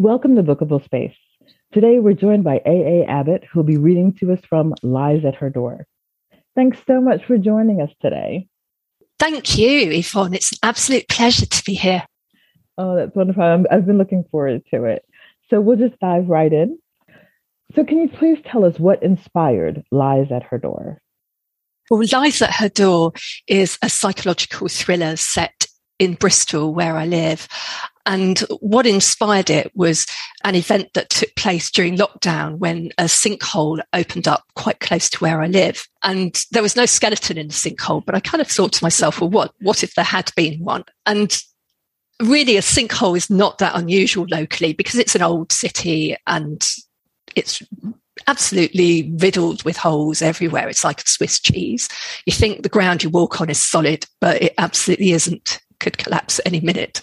Welcome to Bookable Space. Today we're joined by A.A. Abbott, who'll be reading to us from Lies at Her Door. Thanks so much for joining us today. Thank you, Yvonne. It's an absolute pleasure to be here. Oh, that's wonderful. i have been looking forward to it. So we'll just dive right in. So, can you please tell us what inspired Lies at Her Door? Well, Lies at Her Door is a psychological thriller set in Bristol, where I live. And what inspired it was an event that took place during lockdown when a sinkhole opened up quite close to where I live. And there was no skeleton in the sinkhole, but I kind of thought to myself, well, what, what if there had been one? And really a sinkhole is not that unusual locally because it's an old city and it's absolutely riddled with holes everywhere. It's like a Swiss cheese. You think the ground you walk on is solid, but it absolutely isn't. Could collapse any minute.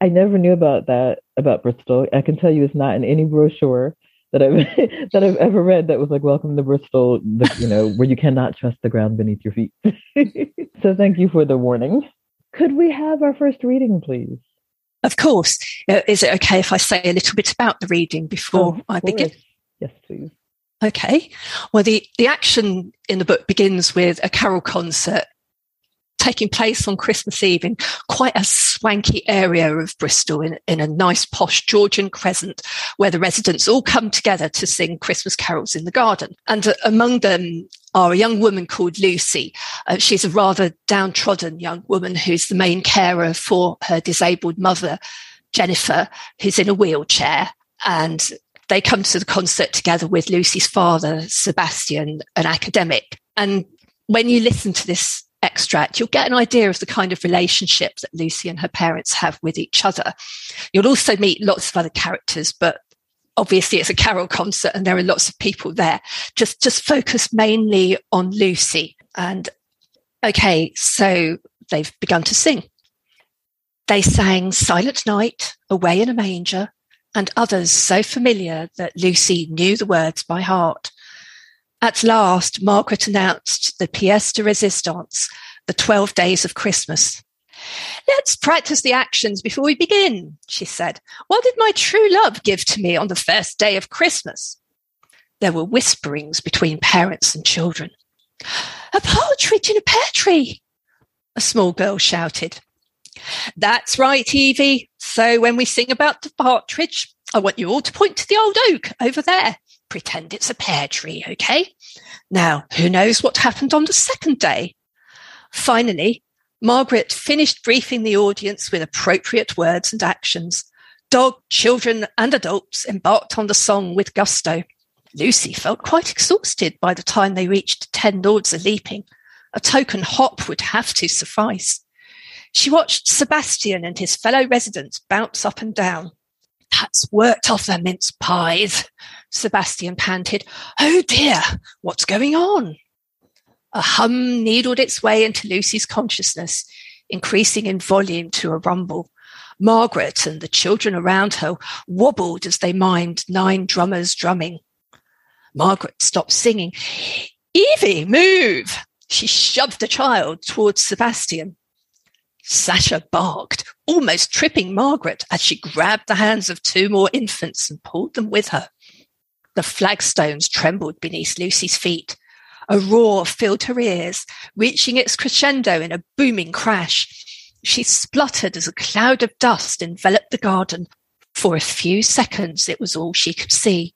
I never knew about that about Bristol. I can tell you it's not in any brochure that I've that I've ever read that was like welcome to Bristol, the, you know, where you cannot trust the ground beneath your feet. so thank you for the warning. Could we have our first reading, please? Of course. Uh, is it okay if I say a little bit about the reading before oh, I begin? Yes, please. Okay. Well, the, the action in the book begins with a carol concert taking place on Christmas Eve in quite a swanky area of Bristol in, in a nice posh Georgian crescent where the residents all come together to sing Christmas carols in the garden. And uh, among them are a young woman called Lucy. Uh, she's a rather downtrodden young woman who's the main carer for her disabled mother, Jennifer, who's in a wheelchair. And they come to the concert together with Lucy's father, Sebastian, an academic. And when you listen to this extract, you'll get an idea of the kind of relationship that Lucy and her parents have with each other. You'll also meet lots of other characters, but obviously it's a carol concert and there are lots of people there. Just just focus mainly on Lucy. And okay, so they've begun to sing. They sang Silent Night, Away in a Manger, and others so familiar that Lucy knew the words by heart. At last, Margaret announced the pièce de résistance, the 12 days of Christmas. Let's practice the actions before we begin, she said. What did my true love give to me on the first day of Christmas? There were whisperings between parents and children. A partridge in a pear tree, a small girl shouted. That's right, Evie. So when we sing about the partridge, I want you all to point to the old oak over there pretend it's a pear tree, okay? Now, who knows what happened on the second day? Finally, Margaret finished briefing the audience with appropriate words and actions. Dog, children, and adults embarked on the song with gusto. Lucy felt quite exhausted by the time they reached Ten Lords a Leaping. A token hop would have to suffice. She watched Sebastian and his fellow residents bounce up and down. That's worked off their mince pies, Sebastian panted. Oh dear, what's going on? A hum needled its way into Lucy's consciousness, increasing in volume to a rumble. Margaret and the children around her wobbled as they mimed nine drummers drumming. Margaret stopped singing. Evie, move! She shoved the child towards Sebastian. Sasha barked, almost tripping Margaret as she grabbed the hands of two more infants and pulled them with her. The flagstones trembled beneath Lucy's feet. A roar filled her ears, reaching its crescendo in a booming crash. She spluttered as a cloud of dust enveloped the garden. For a few seconds, it was all she could see.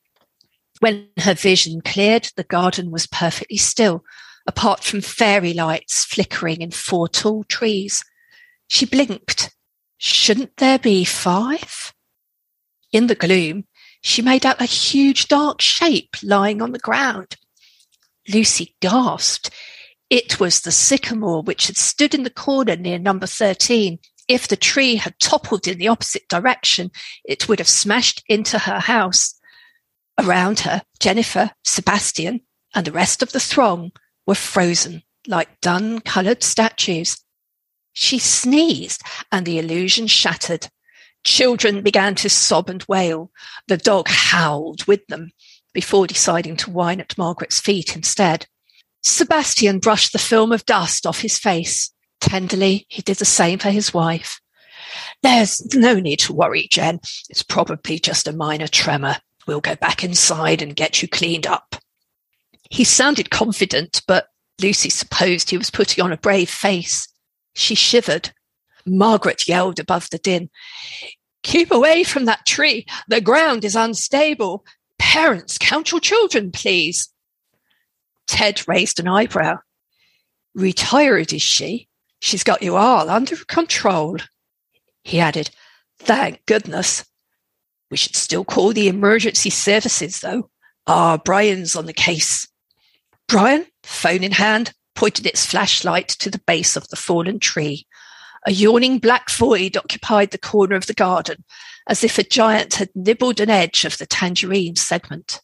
When her vision cleared, the garden was perfectly still, apart from fairy lights flickering in four tall trees. She blinked. Shouldn't there be five? In the gloom, she made out a huge dark shape lying on the ground. Lucy gasped. It was the sycamore which had stood in the corner near number 13. If the tree had toppled in the opposite direction, it would have smashed into her house. Around her, Jennifer, Sebastian, and the rest of the throng were frozen like dun coloured statues. She sneezed and the illusion shattered. Children began to sob and wail. The dog howled with them before deciding to whine at Margaret's feet instead. Sebastian brushed the film of dust off his face. Tenderly, he did the same for his wife. There's no need to worry, Jen. It's probably just a minor tremor. We'll go back inside and get you cleaned up. He sounded confident, but Lucy supposed he was putting on a brave face. She shivered. Margaret yelled above the din. Keep away from that tree. The ground is unstable. Parents, count your children, please. Ted raised an eyebrow. Retired, is she? She's got you all under control. He added, Thank goodness. We should still call the emergency services, though. Ah, Brian's on the case. Brian, phone in hand, pointed its flashlight to the base of the fallen tree. A yawning black void occupied the corner of the garden, as if a giant had nibbled an edge of the tangerine segment.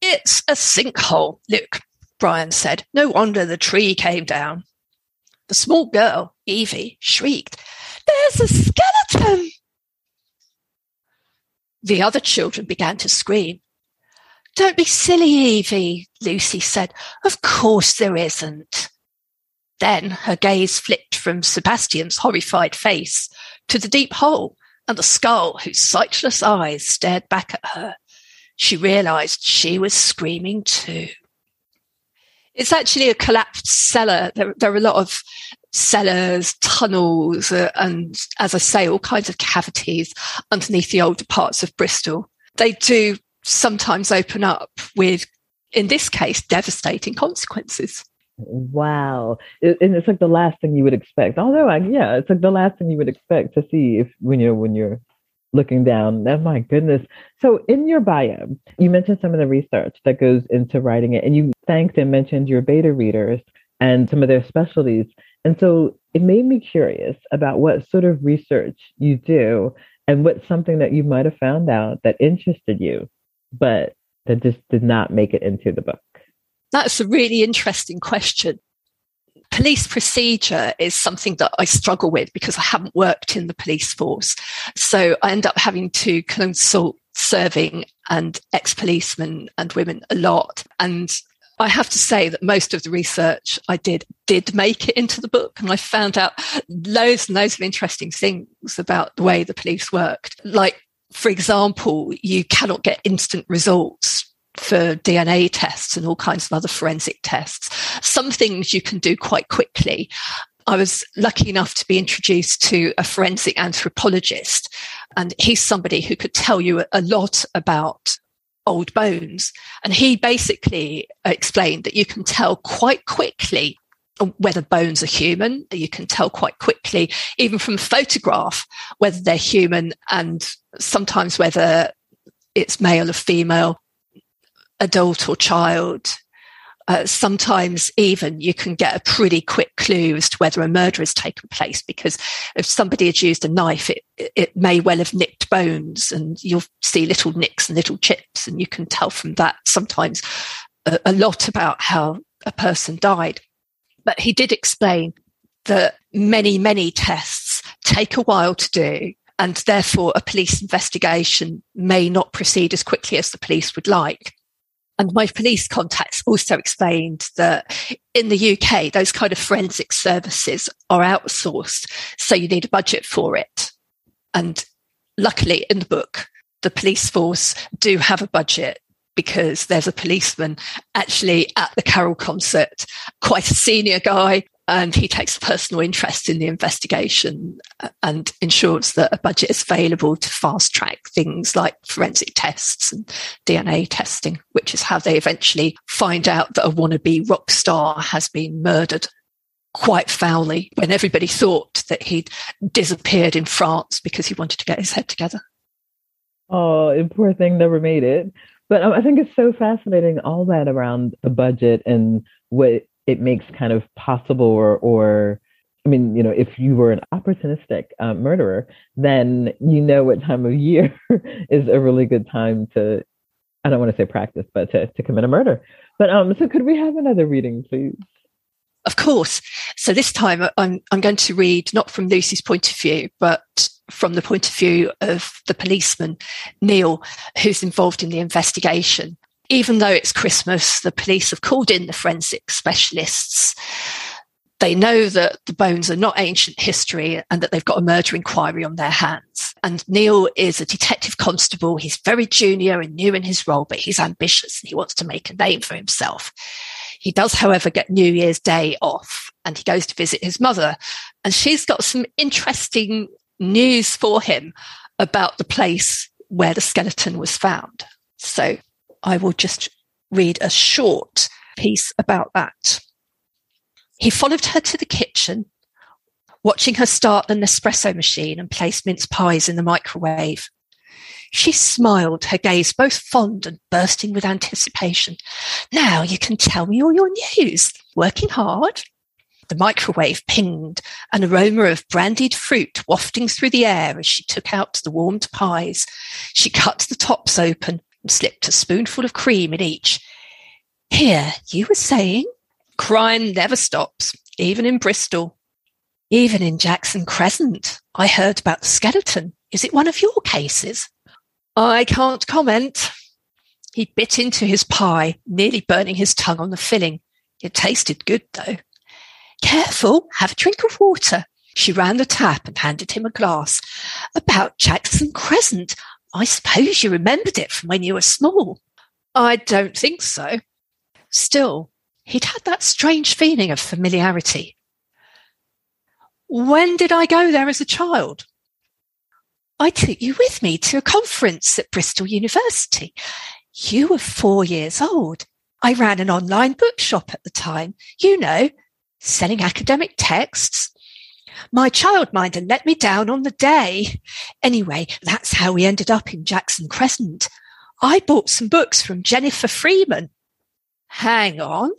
It's a sinkhole, Luke, Brian said. No wonder the tree came down. The small girl, Evie, shrieked, There's a skeleton! The other children began to scream. Don't be silly, Evie, Lucy said. Of course there isn't. Then her gaze flicked from Sebastian's horrified face to the deep hole and the skull whose sightless eyes stared back at her. She realized she was screaming too. It's actually a collapsed cellar. There, there are a lot of cellars, tunnels, uh, and as I say, all kinds of cavities underneath the older parts of Bristol. They do sometimes open up with, in this case, devastating consequences. Wow. And it's like the last thing you would expect. Although, I, yeah, it's like the last thing you would expect to see if when you're when you're looking down. Oh my goodness. So in your bio, you mentioned some of the research that goes into writing it, and you thanked and mentioned your beta readers and some of their specialties. And so it made me curious about what sort of research you do and what's something that you might have found out that interested you, but that just did not make it into the book. That's a really interesting question police procedure is something that I struggle with because I haven't worked in the police force. So I end up having to consult serving and ex policemen and women a lot. And I have to say that most of the research I did did make it into the book, and I found out loads and loads of interesting things about the way the police worked. Like, for example, you cannot get instant results for DNA tests and all kinds of other forensic tests. Some things you can do quite quickly. I was lucky enough to be introduced to a forensic anthropologist, and he's somebody who could tell you a lot about old bones. And he basically explained that you can tell quite quickly whether bones are human. You can tell quite quickly, even from photograph, whether they're human and sometimes whether it's male or female adult or child. Uh, sometimes even you can get a pretty quick clue as to whether a murder has taken place because if somebody had used a knife, it, it may well have nicked bones and you'll see little nicks and little chips and you can tell from that sometimes a, a lot about how a person died. But he did explain that many, many tests take a while to do and therefore a police investigation may not proceed as quickly as the police would like. And my police contacts also explained that in the UK, those kind of forensic services are outsourced. So you need a budget for it. And luckily in the book, the police force do have a budget because there's a policeman actually at the Carol concert, quite a senior guy and he takes a personal interest in the investigation uh, and ensures that a budget is available to fast track things like forensic tests and DNA testing, which is how they eventually find out that a wannabe rock star has been murdered quite foully when everybody thought that he'd disappeared in France because he wanted to get his head together. Oh, and poor thing never made it. But um, I think it's so fascinating all that around the budget and what it makes kind of possible or or I mean, you know, if you were an opportunistic uh, murderer, then you know what time of year is a really good time to, I don't want to say practice, but to, to commit a murder. But um, so could we have another reading, please? Of course. So this time uh, I'm, I'm going to read not from Lucy's point of view, but from the point of view of the policeman, Neil, who's involved in the investigation even though it's Christmas, the police have called in the forensic specialists. They know that the bones are not ancient history and that they've got a murder inquiry on their hands. And Neil is a detective constable. He's very junior and new in his role, but he's ambitious and he wants to make a name for himself. He does, however, get New Year's Day off and he goes to visit his mother. And she's got some interesting news for him about the place where the skeleton was found. So I will just read a short piece about that. He followed her to the kitchen, watching her start the Nespresso machine and place mince pies in the microwave. She smiled, her gaze both fond and bursting with anticipation. Now you can tell me all your news. Working hard? The microwave pinged, an aroma of brandied fruit wafting through the air as she took out the warmed pies. She cut the tops open slipped a spoonful of cream in each. Here, you were saying? Crime never stops, even in Bristol. Even in Jackson Crescent. I heard about the skeleton. Is it one of your cases? I can't comment. He bit into his pie, nearly burning his tongue on the filling. It tasted good, though. Careful, have a drink of water. She ran the tap and handed him a glass. About Jackson Crescent. I suppose you remembered it from when you were small. I don't think so. Still, he'd had that strange feeling of familiarity. When did I go there as a child? I took you with me to a conference at Bristol University. You were four years old. I ran an online bookshop at the time, you know, selling academic texts. My childminder let me down on the day. Anyway, that's how we ended up in Jackson Crescent. I bought some books from Jennifer Freeman. Hang on.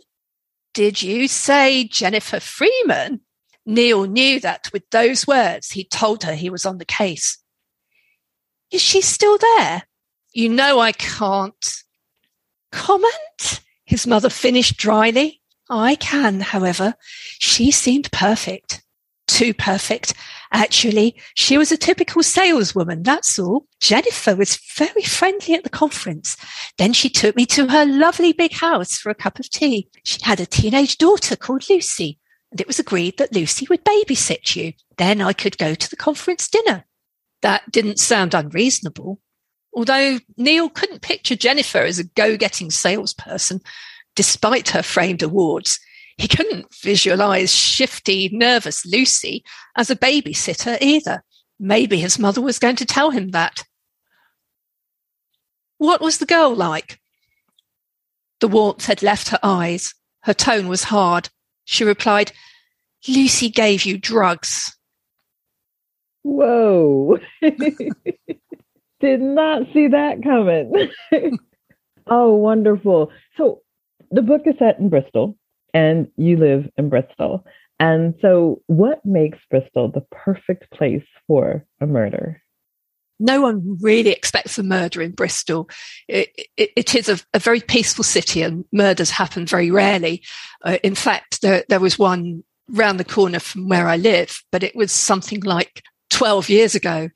Did you say Jennifer Freeman? Neil knew that with those words, he told her he was on the case. Is she still there? You know I can't. Comment? His mother finished dryly. I can, however. She seemed perfect. Too perfect. Actually, she was a typical saleswoman, that's all. Jennifer was very friendly at the conference. Then she took me to her lovely big house for a cup of tea. She had a teenage daughter called Lucy, and it was agreed that Lucy would babysit you. Then I could go to the conference dinner. That didn't sound unreasonable. Although Neil couldn't picture Jennifer as a go getting salesperson, despite her framed awards, he couldn't visualize shifty, nervous Lucy as a babysitter either. Maybe his mother was going to tell him that. What was the girl like? The warmth had left her eyes. Her tone was hard. She replied, Lucy gave you drugs. Whoa. Did not see that coming. oh, wonderful. So the book is set in Bristol and you live in Bristol. And so, what makes Bristol the perfect place for a murder? No one really expects a murder in Bristol. it, it, it is a, a, very peaceful city and murders happen very rarely. Uh, in fact, there, there was one round the corner from where I live, but it was something like 12 years ago.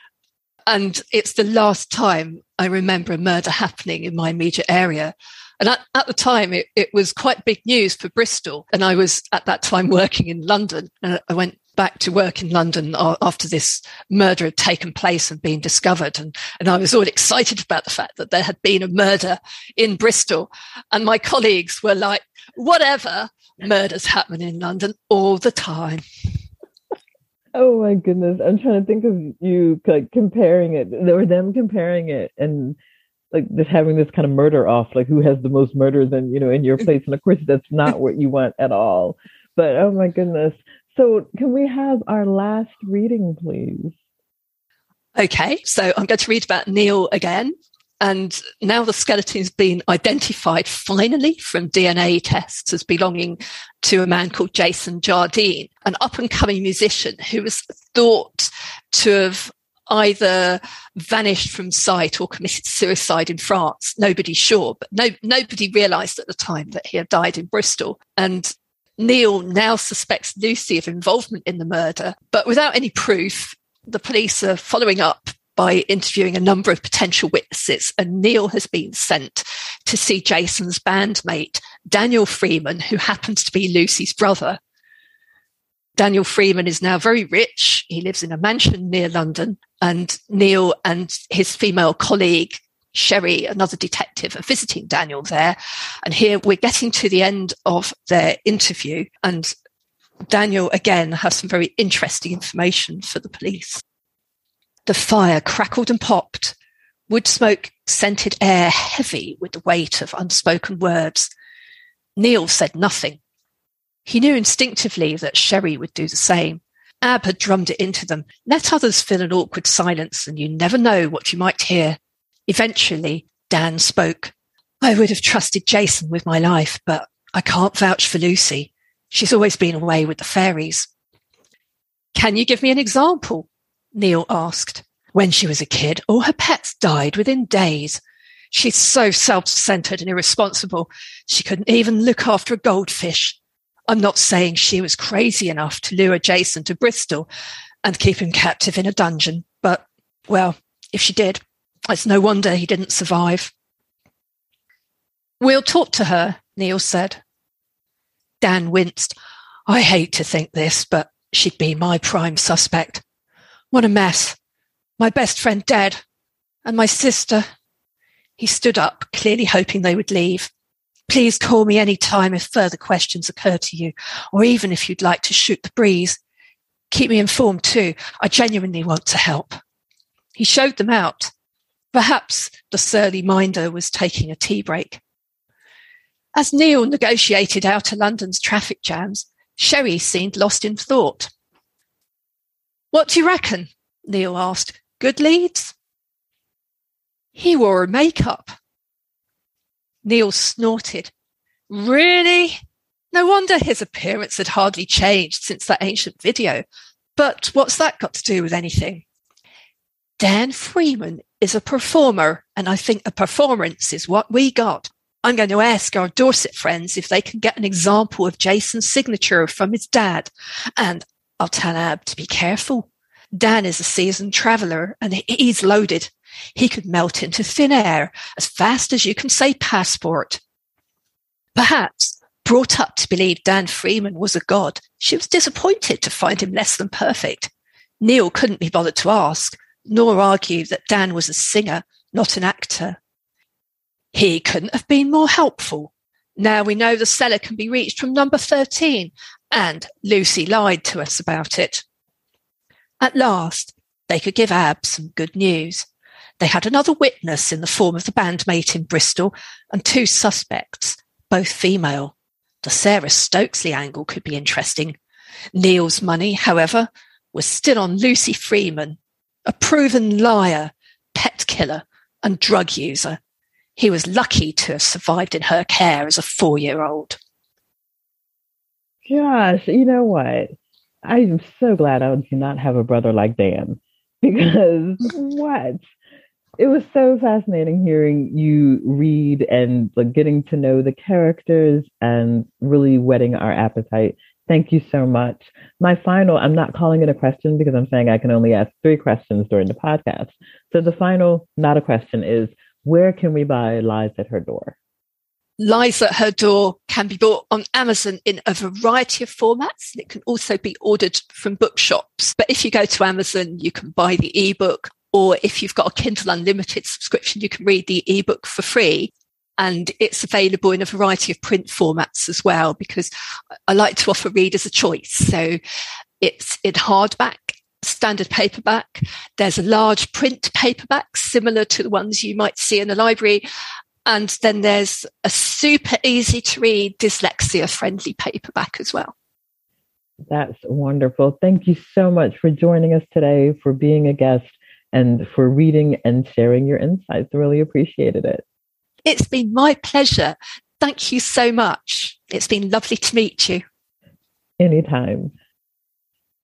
And it's the last time I remember a murder happening in my immediate area. And at, at the time, it, it, was quite big news for Bristol. And I was at that time working in London. And I went back to work in London after this murder had taken place and been discovered. And, and I was all excited about the fact that there had been a murder in Bristol. And my colleagues were like, whatever, murders happen in London all the time. Oh my goodness. I'm trying to think of you like comparing it or them comparing it and like just having this kind of murder off, like who has the most murders and you know in your mm-hmm. place. And of course that's not what you want at all. But oh my goodness. So can we have our last reading, please? Okay, so I'm going to read about Neil again. And now the skeleton's been identified finally from DNA tests as belonging to a man called Jason Jardine, an up and coming musician who was thought to have either vanished from sight or committed suicide in France. Nobody's sure, but no, nobody realized at the time that he had died in Bristol. And Neil now suspects Lucy of involvement in the murder, but without any proof, the police are following up by interviewing a number of potential witnesses. And Neil has been sent to see Jason's bandmate, Daniel Freeman, who happens to be Lucy's brother. Daniel Freeman is now very rich. He lives in a mansion near London, and Neil and his female colleague, Sherry, another detective, are visiting Daniel there. And here we're getting to the end of their interview, and Daniel again has some very interesting information for the police. The fire crackled and popped, wood smoke scented air heavy with the weight of unspoken words. Neil said nothing. He knew instinctively that Sherry would do the same. Ab had drummed it into them. Let others fill an awkward silence, and you never know what you might hear. Eventually, Dan spoke. I would have trusted Jason with my life, but I can't vouch for Lucy. She's always been away with the fairies. Can you give me an example? Neil asked. When she was a kid, all her pets died within days. She's so self centered and irresponsible. She couldn't even look after a goldfish. I'm not saying she was crazy enough to lure Jason to Bristol and keep him captive in a dungeon, but, well, if she did, it's no wonder he didn't survive. We'll talk to her, Neil said. Dan winced. I hate to think this, but she'd be my prime suspect. What a mess. My best friend dead. And my sister. He stood up, clearly hoping they would leave. Please call me any time if further questions occur to you, or even if you'd like to shoot the breeze. Keep me informed too. I genuinely want to help. He showed them out. Perhaps the surly minder was taking a tea break. As Neil negotiated out of London's traffic jams, Sherry seemed lost in thought. What do you reckon? Neil asked. Good leads? He wore a makeup. Neil snorted. Really? No wonder his appearance had hardly changed since that ancient video. But what's that got to do with anything? Dan Freeman is a performer, and I think a performance is what we got. I'm going to ask our Dorset friends if they can get an example of Jason's signature from his dad. And I'll tell Ab to be careful. Dan is a seasoned traveler and he's loaded. He could melt into thin air as fast as you can say passport. Perhaps, brought up to believe Dan Freeman was a god, she was disappointed to find him less than perfect. Neil couldn't be bothered to ask, nor argue that Dan was a singer, not an actor. He couldn't have been more helpful. Now we know the cellar can be reached from number 13, and Lucy lied to us about it. At last, they could give Ab some good news. They had another witness in the form of the bandmate in Bristol and two suspects, both female. The Sarah Stokesley angle could be interesting. Neil's money, however, was still on Lucy Freeman, a proven liar, pet killer, and drug user he was lucky to have survived in her care as a four year old. Gosh, you know what? I'm so glad I do not have a brother like Dan because what? It was so fascinating hearing you read and like getting to know the characters and really whetting our appetite. Thank you so much. My final, I'm not calling it a question because I'm saying I can only ask three questions during the podcast. So the final, not a question, is where can we buy Lies at Her Door? Lies at Her Door can be bought on Amazon in a variety of formats. It can also be ordered from bookshops. But if you go to Amazon, you can buy the ebook, or if you've got a Kindle Unlimited subscription, you can read the ebook for free. And it's available in a variety of print formats as well, because I like to offer readers a choice. So it's in hardback standard paperback. There's a large print paperback similar to the ones you might see in the library. And then there's a super easy to read dyslexia friendly paperback as well. That's wonderful. Thank you so much for joining us today, for being a guest, and for reading and sharing your insights. Really appreciated it. It's been my pleasure. Thank you so much. It's been lovely to meet you. Anytime.